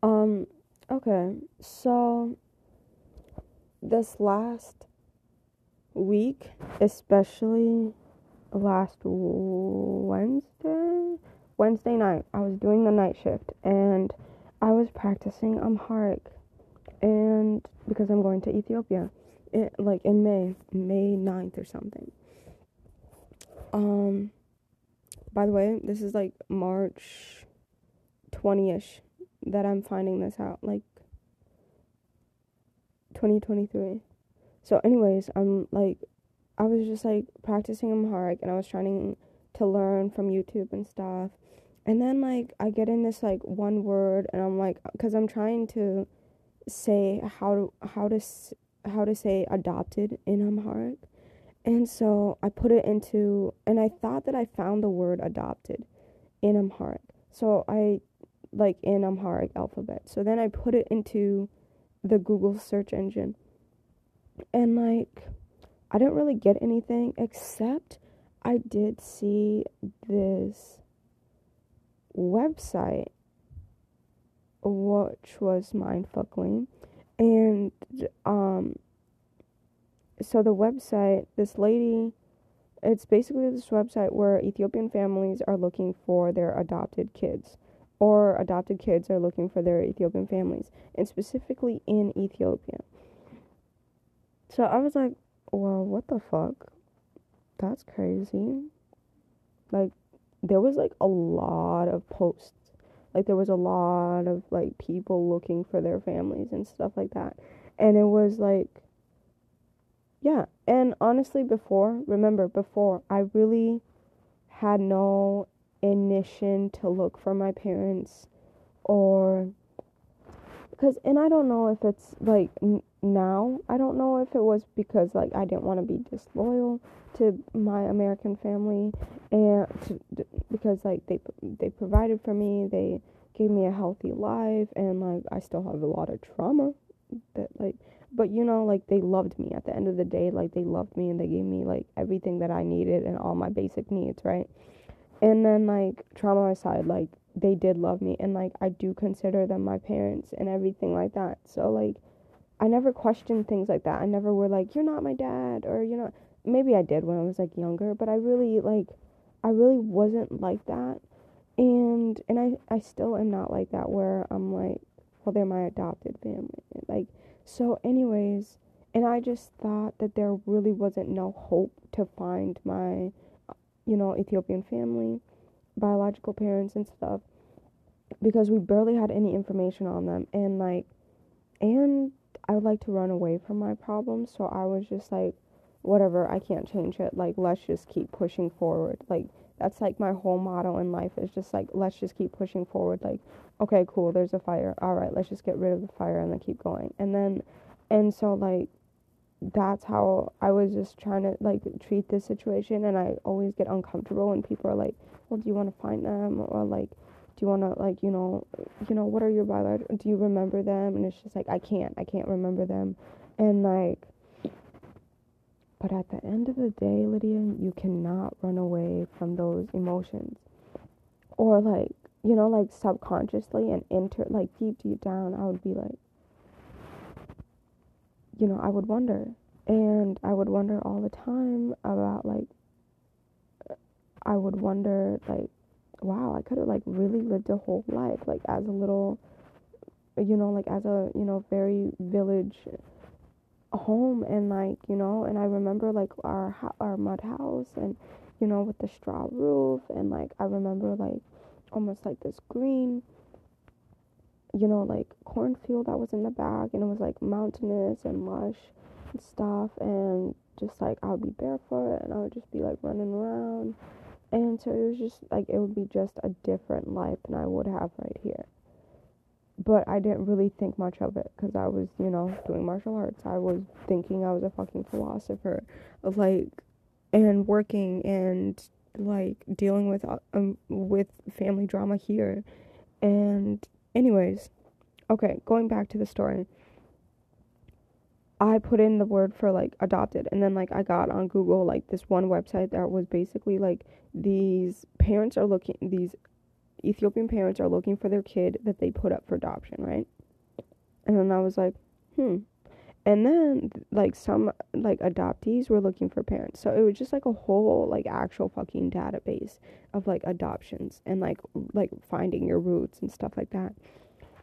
Um, okay, so this last week, especially last Wednesday, Wednesday night, I was doing the night shift and I was practicing Amharic, and because I'm going to Ethiopia, it, like in May, May 9th or something. Um, by the way, this is like March 20ish that I'm finding this out, like 2023. So, anyways, I'm like, I was just like practicing Amharic and I was trying to learn from YouTube and stuff. And then, like, I get in this like one word and I'm like, because I'm trying to say how to, how to, how to say adopted in Amharic. And so I put it into, and I thought that I found the word adopted in Amharic. So I like in Amharic alphabet. So then I put it into the Google search engine. And like I didn't really get anything except I did see this website which was mindfuckling and um so the website this lady it's basically this website where Ethiopian families are looking for their adopted kids or adopted kids are looking for their Ethiopian families, and specifically in Ethiopia. So I was like, well, what the fuck? That's crazy. Like, there was like a lot of posts. Like, there was a lot of like people looking for their families and stuff like that. And it was like, yeah. And honestly, before, remember, before, I really had no initiation to look for my parents or because and I don't know if it's like n- now I don't know if it was because like I didn't want to be disloyal to my American family and to, because like they they provided for me they gave me a healthy life and like I still have a lot of trauma that like but you know like they loved me. At the end of the day like they loved me and they gave me like everything that I needed and all my basic needs right and then like trauma aside like they did love me and like I do consider them my parents and everything like that. So like I never questioned things like that. I never were like you're not my dad or you're not maybe I did when I was like younger, but I really like I really wasn't like that. And and I I still am not like that where I'm like well they're my adopted family. Like so anyways, and I just thought that there really wasn't no hope to find my you know, Ethiopian family, biological parents and stuff because we barely had any information on them and like and I would like to run away from my problems, so I was just like whatever, I can't change it. Like let's just keep pushing forward. Like that's like my whole motto in life is just like let's just keep pushing forward. Like okay, cool, there's a fire. All right, let's just get rid of the fire and then keep going. And then and so like that's how I was just trying to like treat this situation and I always get uncomfortable when people are like, "Well, do you want to find them?" or like, "Do you want to like, you know, you know, what are your biological do you remember them?" and it's just like I can't. I can't remember them. And like but at the end of the day, Lydia, you cannot run away from those emotions. Or like, you know, like subconsciously and enter like deep deep down, I would be like you know, I would wonder. And I would wonder all the time about like I would wonder like wow, I could have like really lived a whole life like as a little you know, like as a, you know, very village home and like, you know, and I remember like our our mud house and you know, with the straw roof and like I remember like almost like this green you know, like cornfield that was in the back, and it was like mountainous and lush and stuff, and just like I would be barefoot and I would just be like running around, and so it was just like it would be just a different life than I would have right here. But I didn't really think much of it because I was, you know, doing martial arts. I was thinking I was a fucking philosopher, of like, and working and like dealing with um with family drama here, and Anyways, okay, going back to the story. I put in the word for like adopted and then like I got on Google like this one website that was basically like these parents are looking these Ethiopian parents are looking for their kid that they put up for adoption, right? And then I was like, hmm. And then like some like adoptees were looking for parents. So it was just like a whole like actual fucking database of like adoptions and like like finding your roots and stuff like that.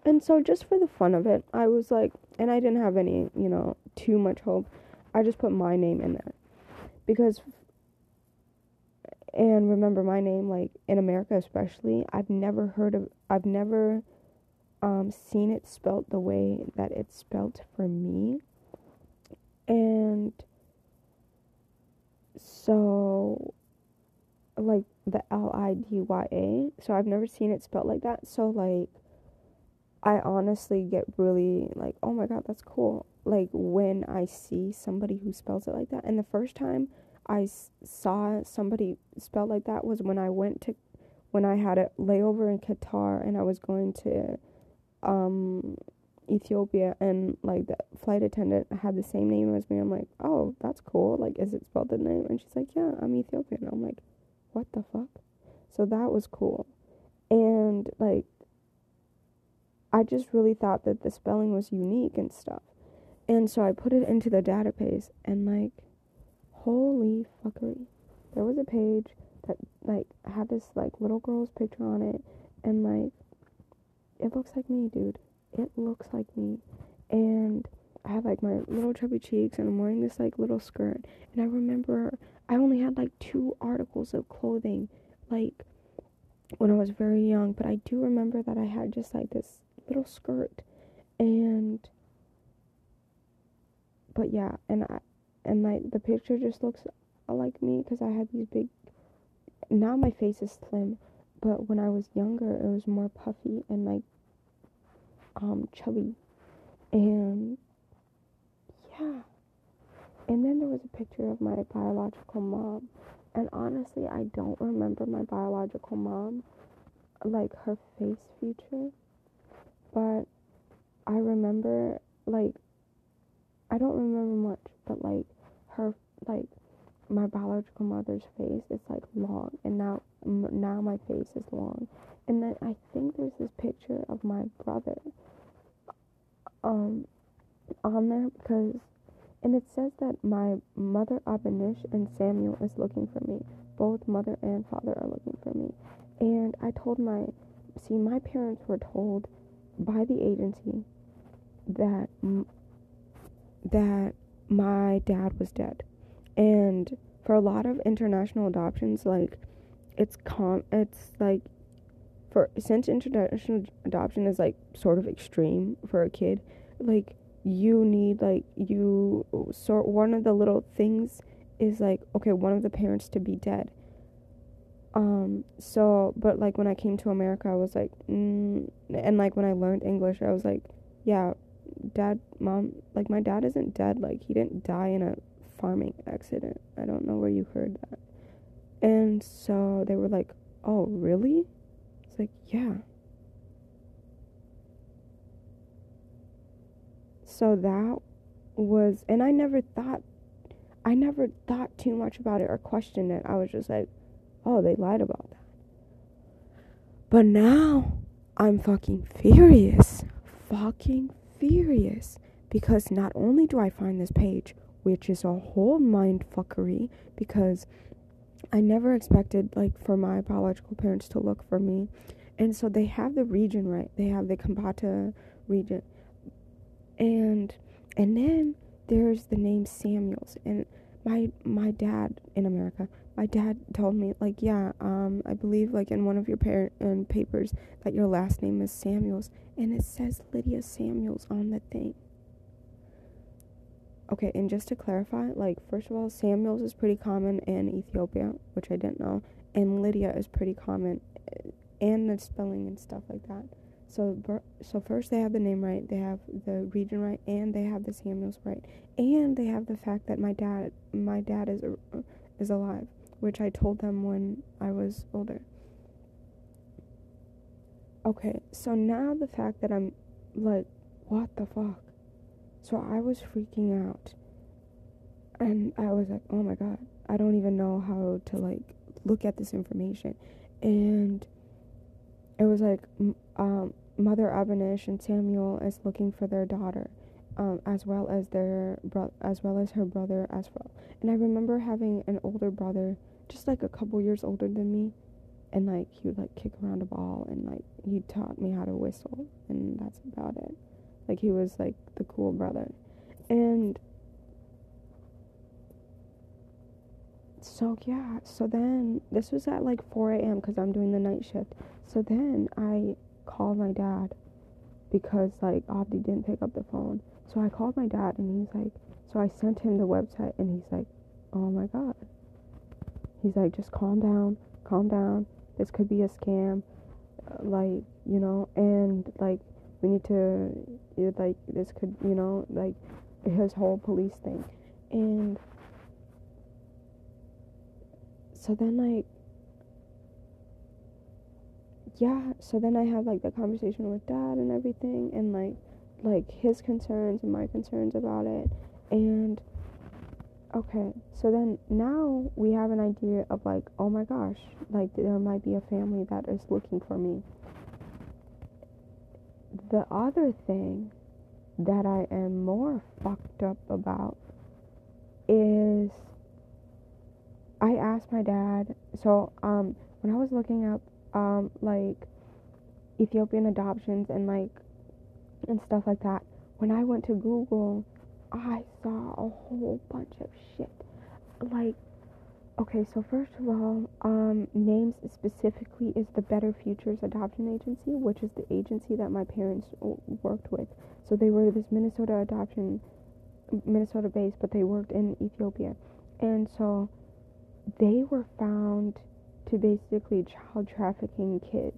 And so just for the fun of it, I was like and I didn't have any, you know, too much hope. I just put my name in there. Because and remember my name like in America especially, I've never heard of I've never um, seen it spelt the way that it's spelt for me. And so, like the L I D Y A. So I've never seen it spelled like that. So, like, I honestly get really like, oh my god, that's cool. Like, when I see somebody who spells it like that. And the first time I s- saw somebody spelled like that was when I went to, when I had a layover in Qatar and I was going to um Ethiopia and like the flight attendant had the same name as me. I'm like, oh, that's cool. Like, is it spelled the name? And she's like, yeah, I'm Ethiopian. I'm like, what the fuck? So that was cool. And like, I just really thought that the spelling was unique and stuff. And so I put it into the database and like, holy fuckery. There was a page that like had this like little girl's picture on it and like it looks like me, dude. It looks like me. And I have like my little chubby cheeks and I'm wearing this like little skirt. And I remember I only had like two articles of clothing like when I was very young, but I do remember that I had just like this little skirt and but yeah, and I and like the picture just looks like me because I had these big now my face is slim, but when I was younger it was more puffy and like um chubby. And yeah. And then there was a picture of my biological mom. And honestly i don't remember my biological mom like her face feature but i remember like i don't remember much but like her like my biological mother's face is like long. And now now my face is long and then i think there's this picture of my brother um on there because and it says that my mother Abinish and Samuel is looking for me. Both mother and father are looking for me. And I told my see my parents were told by the agency that that my dad was dead. And for a lot of international adoptions like it's com it's like for since international adoption is like sort of extreme for a kid, like you need like you sort one of the little things is like okay, one of the parents to be dead. Um so but like when I came to America, I was like mm, and like when I learned English, I was like, yeah, dad, mom, like my dad isn't dead. Like he didn't die in a farming accident. I don't know where you heard that. And so they were like, "Oh, really?" It's like, yeah. So that was, and I never thought, I never thought too much about it or questioned it. I was just like, oh, they lied about that. But now I'm fucking furious. Fucking furious. Because not only do I find this page, which is a whole mind fuckery, because I never expected like for my biological parents to look for me. And so they have the region right. They have the Kambata region. And and then there's the name Samuels and my my dad in America, my dad told me like, yeah, um I believe like in one of your parent um, papers that your last name is Samuels and it says Lydia Samuels on the thing. Okay, and just to clarify, like first of all, Samuels is pretty common in Ethiopia, which I didn't know, and Lydia is pretty common, eh, and the spelling and stuff like that. So, so first they have the name right, they have the region right, and they have the Samuels right, and they have the fact that my dad, my dad is is alive, which I told them when I was older. Okay, so now the fact that I'm like, what the fuck? So I was freaking out. And I was like, oh my god, I don't even know how to like look at this information. And it was like um, Mother Abinish and Samuel is looking for their daughter, um, as well as their bro- as well as her brother as well. And I remember having an older brother, just like a couple years older than me, and like he would like kick around a ball and like he taught me how to whistle, and that's about it. Like he was like the cool brother, and so yeah. So then this was at like 4 a.m. because I'm doing the night shift. So then I called my dad because like Abdi didn't pick up the phone. So I called my dad and he's like, so I sent him the website and he's like, oh my god. He's like, just calm down, calm down. This could be a scam, uh, like you know, and like we need to, like this could, you know, like his whole police thing, and so then like yeah, so then I have like the conversation with dad and everything and like like his concerns and my concerns about it and okay, so then now we have an idea of like, oh my gosh, like there might be a family that is looking for me. The other thing that I am more fucked up about is I asked my dad, so um when I was looking up um, like Ethiopian adoptions and like and stuff like that. When I went to Google, I saw a whole bunch of shit. Like, okay, so first of all, um, names specifically is the Better Futures Adoption Agency, which is the agency that my parents worked with. So they were this Minnesota adoption, Minnesota based, but they worked in Ethiopia, and so they were found to basically child trafficking kids.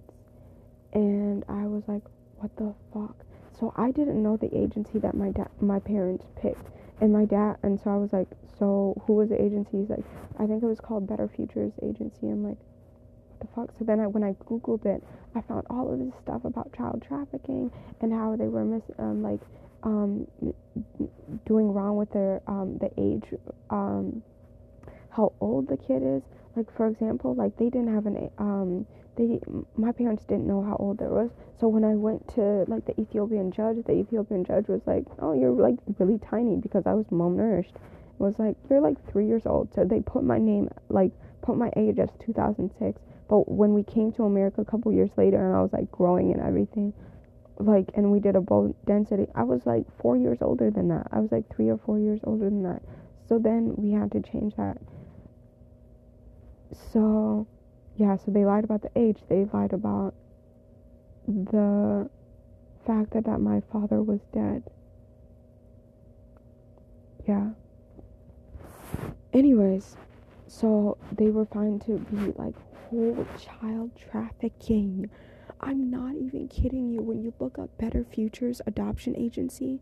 And I was like, what the fuck? So I didn't know the agency that my dad, my parents picked. And my dad, and so I was like, so who was the agency? He's like, I think it was called Better Futures Agency. I'm like, what the fuck? So then I, when I Googled it, I found all of this stuff about child trafficking and how they were mis, um, like, um, doing wrong with their, um, the age, um, how old the kid is like for example like they didn't have an um they my parents didn't know how old I was. So when i went to like the ethiopian judge the ethiopian judge was like oh you're like really tiny because i was malnourished. It was like you're like three years old. So they put my name like put my age as 2006 but when we came to america a couple years later and i was like growing and everything like and we did a bone density i was like four years older than that. I was like three or four years older than that. So then we had to change that. So yeah so they lied about the age. They lied about the fact that, that my father was dead. Yeah. Anyways so they were found to be like whole child trafficking. I'm not even kidding you. When you look up better futures adoption agency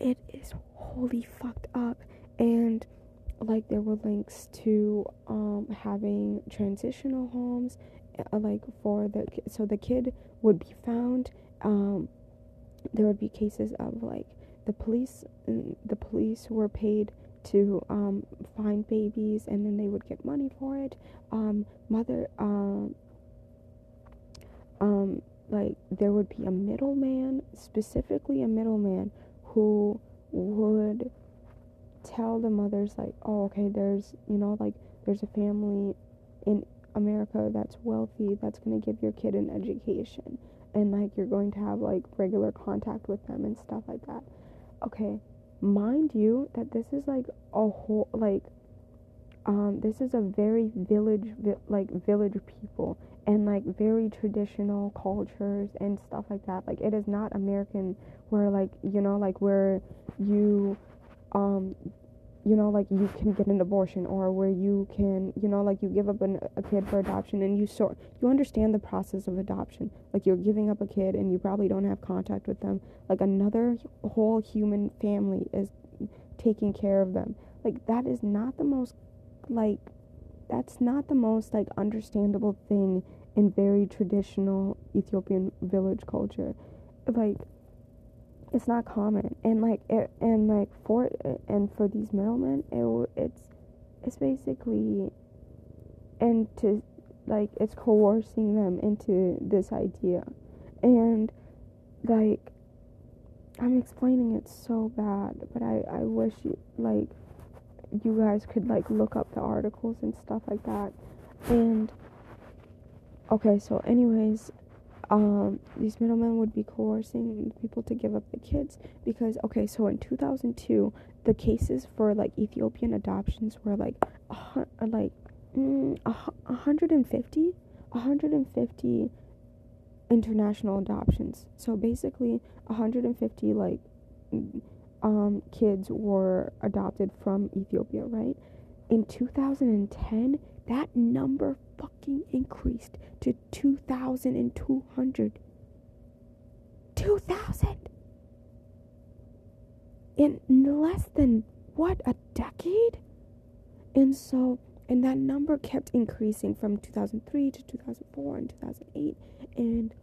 it is holy fucked up. And like there were links to um, having transitional homes uh, like for the so the kid would be found um, there would be cases of like the police mm, the police were paid to um, find babies and then they would get money for it. Um, mother um, um, like there would be a middleman specifically a middleman who would tell the mothers like oh okay there's you know like there's a family in america that's wealthy that's going to give your kid an education and like you're going to have like regular contact with them and stuff like that. Okay mind you that this is like a whole like um this is a very village vi- like village people and like very traditional cultures and stuff like that. Like it is not american where like you know like where you um you know like you can get an abortion or where you can you know like you give up an, a kid for adoption and you sort you understand the process of adoption. Like you're giving up a kid and you probably don't have contact with them. Like another whole human family is taking care of them. Like that is not the most like that's not the most like understandable thing in very traditional Ethiopian village culture. Like it's not common. And like it and like for and for these middlemen it it's it's basically and to like it's coercing them into this idea. And like i'm explaining it so bad but i i wish you like you guys could like look up the articles and stuff like that. And okay so anyways um these middlemen would be coercing people to give up the kids because okay so in 2002 the cases for like ethiopian adoptions were like uh, like mm, 150 150 international adoptions. So basically 150 like um kids were adopted from Ethiopia right? In 2010 that number fucking increased to 2200 2000 in less than what a decade? And so and that number kept increasing from 2003 to 2004 and 2008 and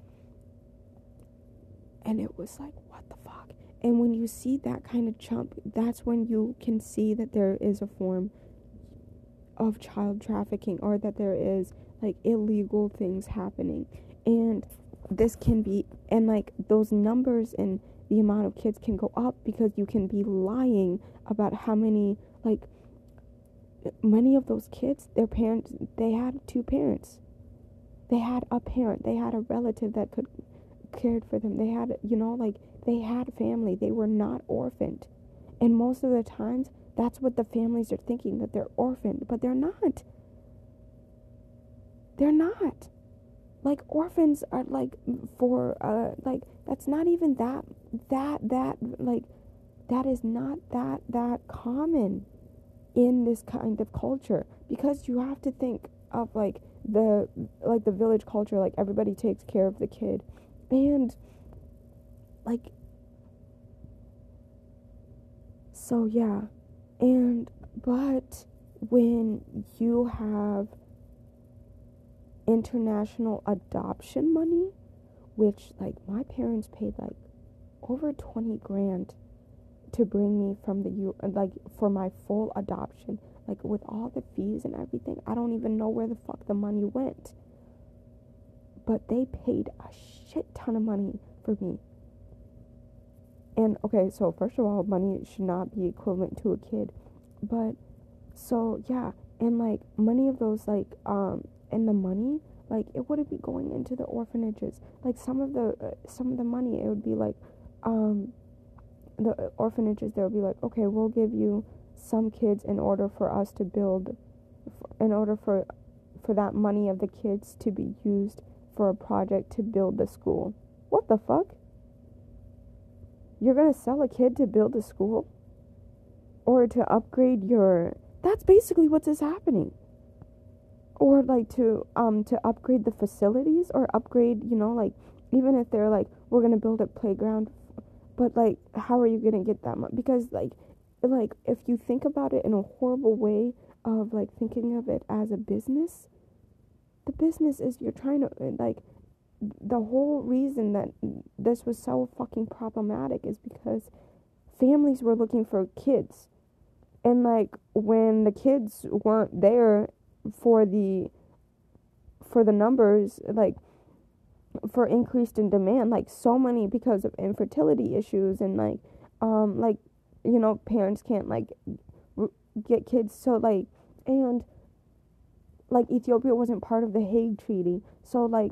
and it was like what the fuck? And when you see that kind of jump that's when you can see that there is a form of child trafficking or that there is like illegal things happening. And this can be and like those numbers and the amount of kids can go up because you can be lying about how many like many of those kids their parents they had two parents. They had a parent they had a relative that could cared for them. They had you know like they had family. They were not orphaned. And most of the times that's what the families are thinking that they're orphaned but they're not. They're not. Like orphans are like for uh like that's not even that that that like that is not that that common in this kind of culture. Because you have to think of like the like the village culture like everybody takes care of the kid. And like so yeah and but when you have international adoption money which like my parents paid like over 20 grand to bring me from the U like for my full adoption like with all the fees and everything I don't even know where the fuck the money went. But they paid a shit ton of money for me and okay so first of all money should not be equivalent to a kid. But so yeah and like many of those like um and the money like it wouldn't be going into the orphanages. Like some of the uh, some of the money it would be like um the orphanages they would be like okay we'll give you some kids in order for us to build in order for for that money of the kids to be used for a project to build the school. What the fuck you're gonna sell a kid to build a school? Or to upgrade your that's basically what is happening. Or like to um to upgrade the facilities or upgrade you know like even if they're like we're gonna build a playground but like how are you gonna get that much because like like if you think about it in a horrible way of like thinking of it as a business the business is you're trying to like the whole reason that this was so fucking problematic is because families were looking for kids. And like when the kids weren't there for the for the numbers like for increased in demand like so many because of infertility issues and like um like you know parents can't like r- get kids. So like and like Ethiopia wasn't part of the Hague Treaty. So like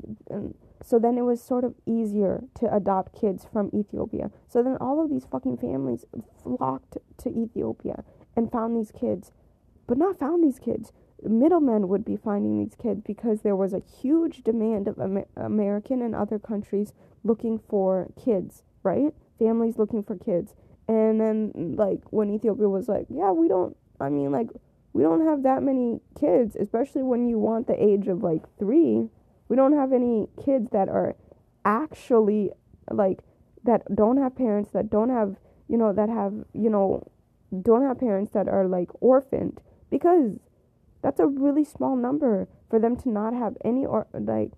so then it was sort of easier to adopt kids from Ethiopia so then all of these fucking families flocked to Ethiopia and found these kids but not found these kids middlemen would be finding these kids because there was a huge demand of Amer- American and other countries looking for kids, right? Families looking for kids. And then like when Ethiopia was like, yeah, we don't I mean like we don't have that many kids, especially when you want the age of like 3. We don't have any kids that are actually like that don't have parents that don't have, you know, that have, you know, don't have parents that are like orphaned because that's a really small number for them to not have any or like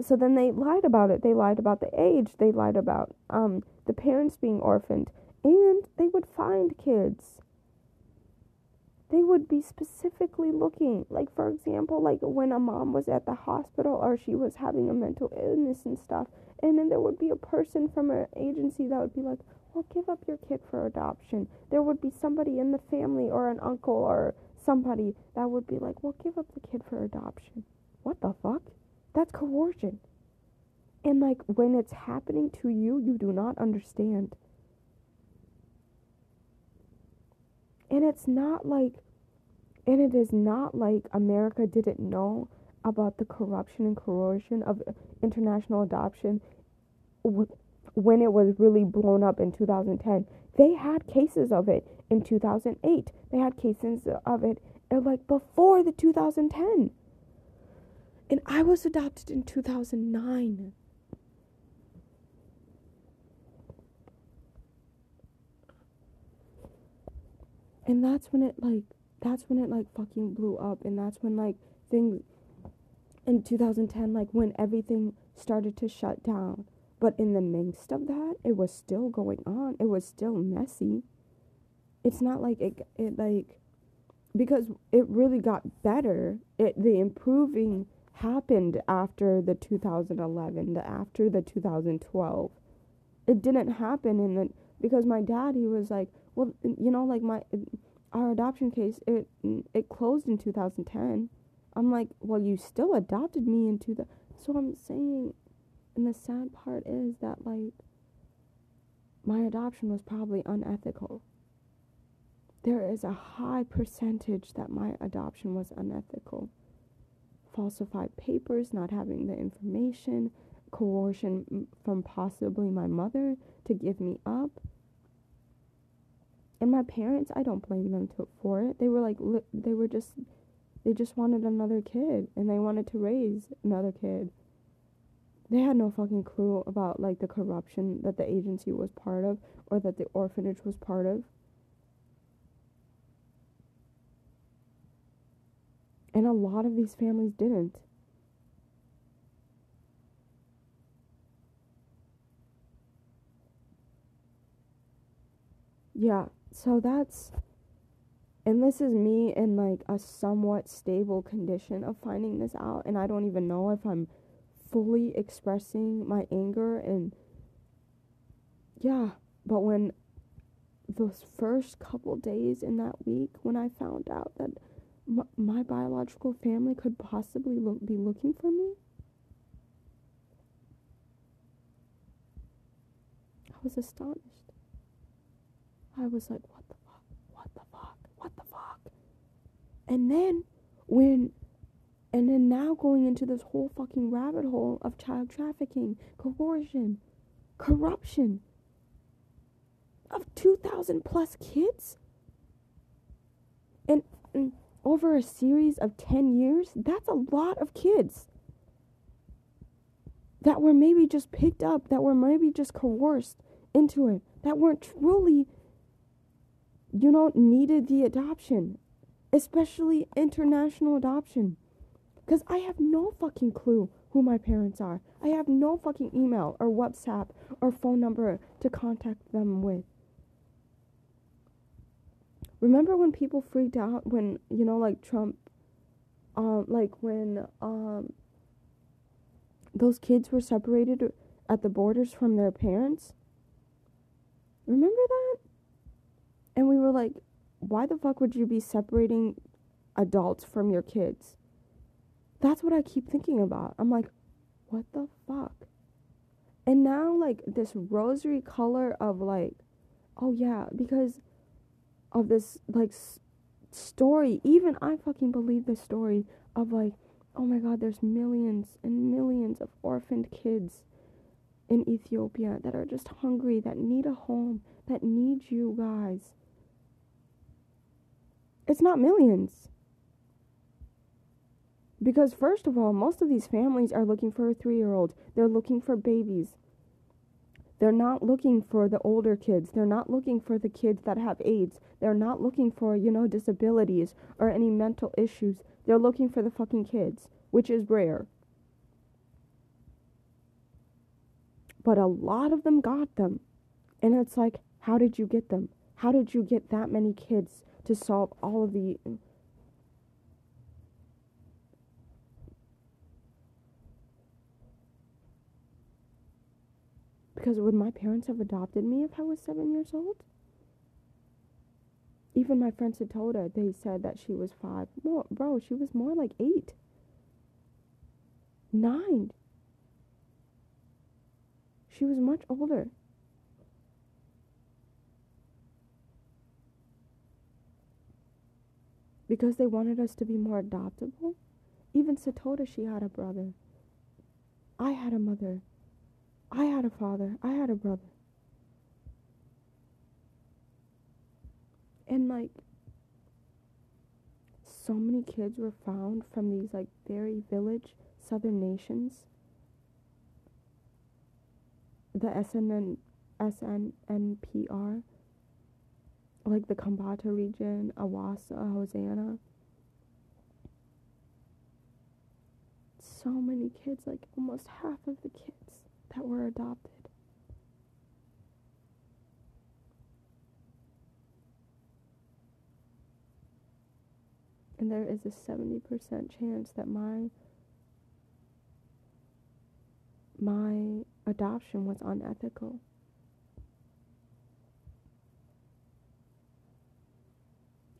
so then they lied about it. They lied about the age. They lied about um the parents being orphaned and they would find kids. They would be specifically looking like for example like when a mom was at the hospital or she was having a mental illness and stuff and then there would be a person from an agency that would be like well give up your kid for adoption. There would be somebody in the family or an uncle or somebody that would be like well give up the kid for adoption. What the fuck? That's coercion. And like when it's happening to you you do not understand. And it's not like and it is not like America didn't know about the corruption and coercion of international adoption when it was really blown up in 2010. They had cases of it in 2008. They had cases of it uh, like before the 2010. And I was adopted in 2009. And that's when it like that's when it like fucking blew up and that's when like things in 2010 like when everything started to shut down. But in the midst of that it was still going on. It was still messy. It's not like it, it like because it really got better. It the improving happened after the 2011 the after the 2012 it didn't happen in the because my dad he was like well you know like my our adoption case it it closed in 2010 i'm like well you still adopted me into the so i'm saying and the sad part is that like my adoption was probably unethical. There is a high percentage that my adoption was unethical. Falsified papers not having the information coercion from possibly my mother to give me up and my parents, I don't blame them to, for it. They were like, li- they were just, they just wanted another kid and they wanted to raise another kid. They had no fucking clue about like the corruption that the agency was part of or that the orphanage was part of. And a lot of these families didn't. Yeah, so that's and this is me in like a somewhat stable condition of finding this out and I don't even know if I'm fully expressing my anger and yeah, but when those first couple days in that week when I found out that my biological family could possibly lo- be looking for me I was astonished. I was like, what the fuck? What the fuck? What the fuck? And then when and then now going into this whole fucking rabbit hole of child trafficking, coercion, corruption of 2000 plus kids and, and over a series of 10 years, that's a lot of kids that were maybe just picked up, that were maybe just coerced into it, that weren't truly you know, needed the adoption, especially international adoption. Because I have no fucking clue who my parents are. I have no fucking email or WhatsApp or phone number to contact them with. Remember when people freaked out when, you know, like Trump, um, like when, um, those kids were separated at the borders from their parents? Remember that? And we were like, why the fuck would you be separating adults from your kids? That's what I keep thinking about. I'm like, what the fuck? And now, like, this rosary color of, like, oh yeah, because of this, like, s- story. Even I fucking believe the story of, like, oh my god, there's millions and millions of orphaned kids in Ethiopia that are just hungry, that need a home, that need you guys. It's not millions. Because, first of all, most of these families are looking for a three year old. They're looking for babies. They're not looking for the older kids. They're not looking for the kids that have AIDS. They're not looking for, you know, disabilities or any mental issues. They're looking for the fucking kids, which is rare. But a lot of them got them. And it's like, how did you get them? How did you get that many kids to solve all of the because would my parents have adopted me if I was seven years old? Even my friend Satoda, they said that she was five. More, bro, she was more like eight, nine. She was much older. Because they wanted us to be more adoptable. Even Satoda, she had a brother. I had a mother. I had a father. I had a brother. And like so many kids were found from these like very village southern nations. The SNN SNNPR like the Kambata region, Awasa, Hosanna. So many kids, like almost half of the kids that were adopted. And there is a 70% chance that my my adoption was unethical.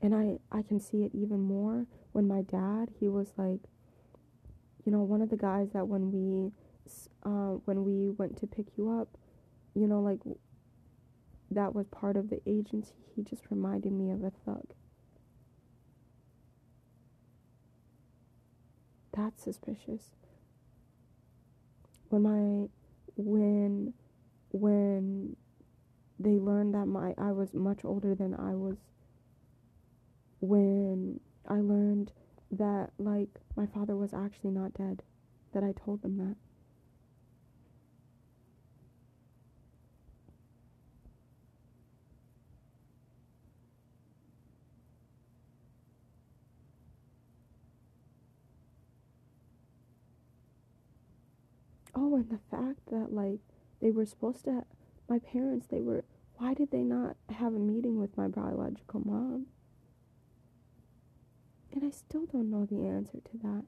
And I I can see it even more when my dad, he was like you know, one of the guys that when we uh, when we went to pick you up, you know, like that was part of the agency. He just reminded me of a thug. That's suspicious. When my when when they learned that my I was much older than I was when I learned that like my father was actually not dead that I told them that Oh, and the fact that like they were supposed to, my parents, they were. Why did they not have a meeting with my biological mom? And I still don't know the answer to that.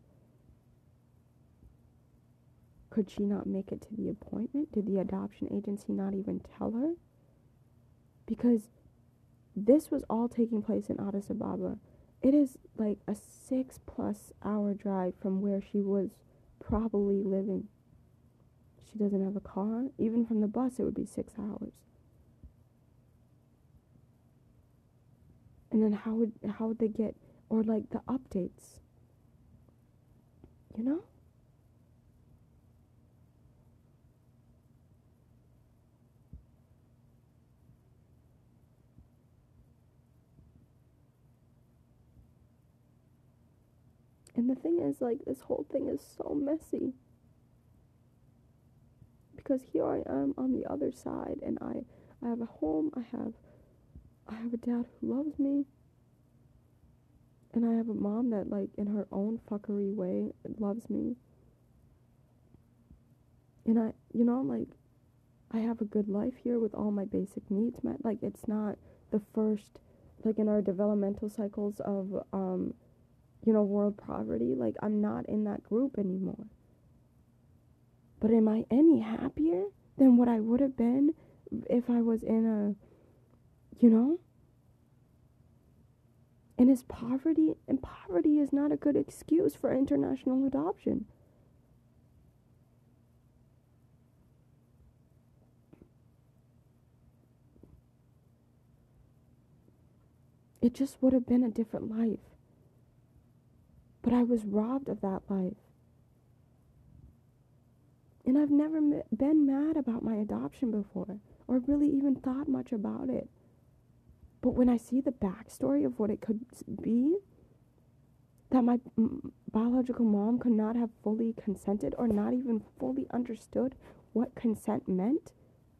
Could she not make it to the appointment? Did the adoption agency not even tell her? Because this was all taking place in Addis Ababa. It is like a six plus hour drive from where she was probably living. She doesn't have a car. Even from the bus, it would be six hours. And then how would how would they get or like the updates? You know? And the thing is, like, this whole thing is so messy because here I am on the other side and I I have a home, I have I have a dad who loves me. And I have a mom that like in her own fuckery way loves me. And I you know like I have a good life here with all my basic needs met. Like it's not the first like in our developmental cycles of um you know world poverty like I'm not in that group anymore. But am I any happier than what I would have been if I was in a, you know? And is poverty, and poverty is not a good excuse for international adoption. It just would have been a different life. But I was robbed of that life. And I've never been mad about my adoption before or really even thought much about it. But when I see the backstory of what it could be, that my biological mom could not have fully consented or not even fully understood what consent meant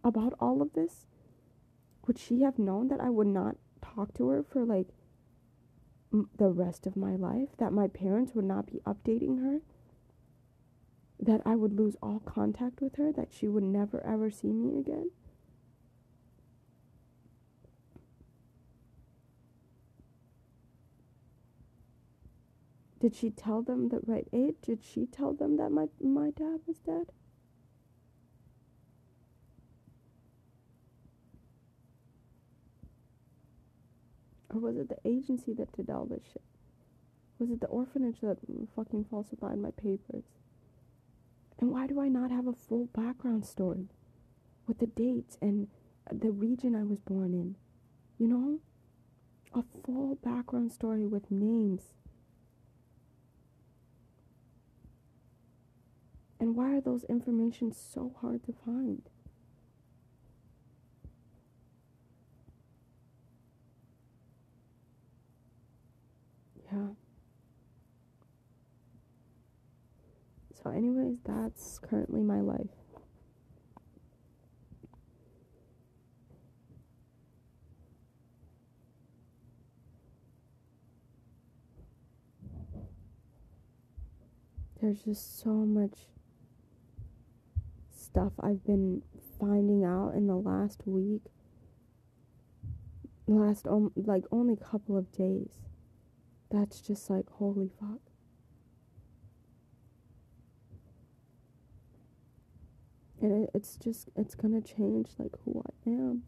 about all of this, would she have known that I would not talk to her for like m- the rest of my life? That my parents would not be updating her? that I would lose all contact with her, that she would never ever see me again. Did she tell them the right age? Did she tell them that my my dad was dead? Or was it the agency that did all this shit? Was it the orphanage that fucking falsified my papers? And why do I not have a full background story with the dates and the region I was born in? You know? A full background story with names. And why are those information so hard to find? Yeah. So, anyways, that's currently my life. There's just so much stuff I've been finding out in the last week. Last, um, like, only couple of days. That's just like, holy fuck. and it, it's just it's gonna change like who I am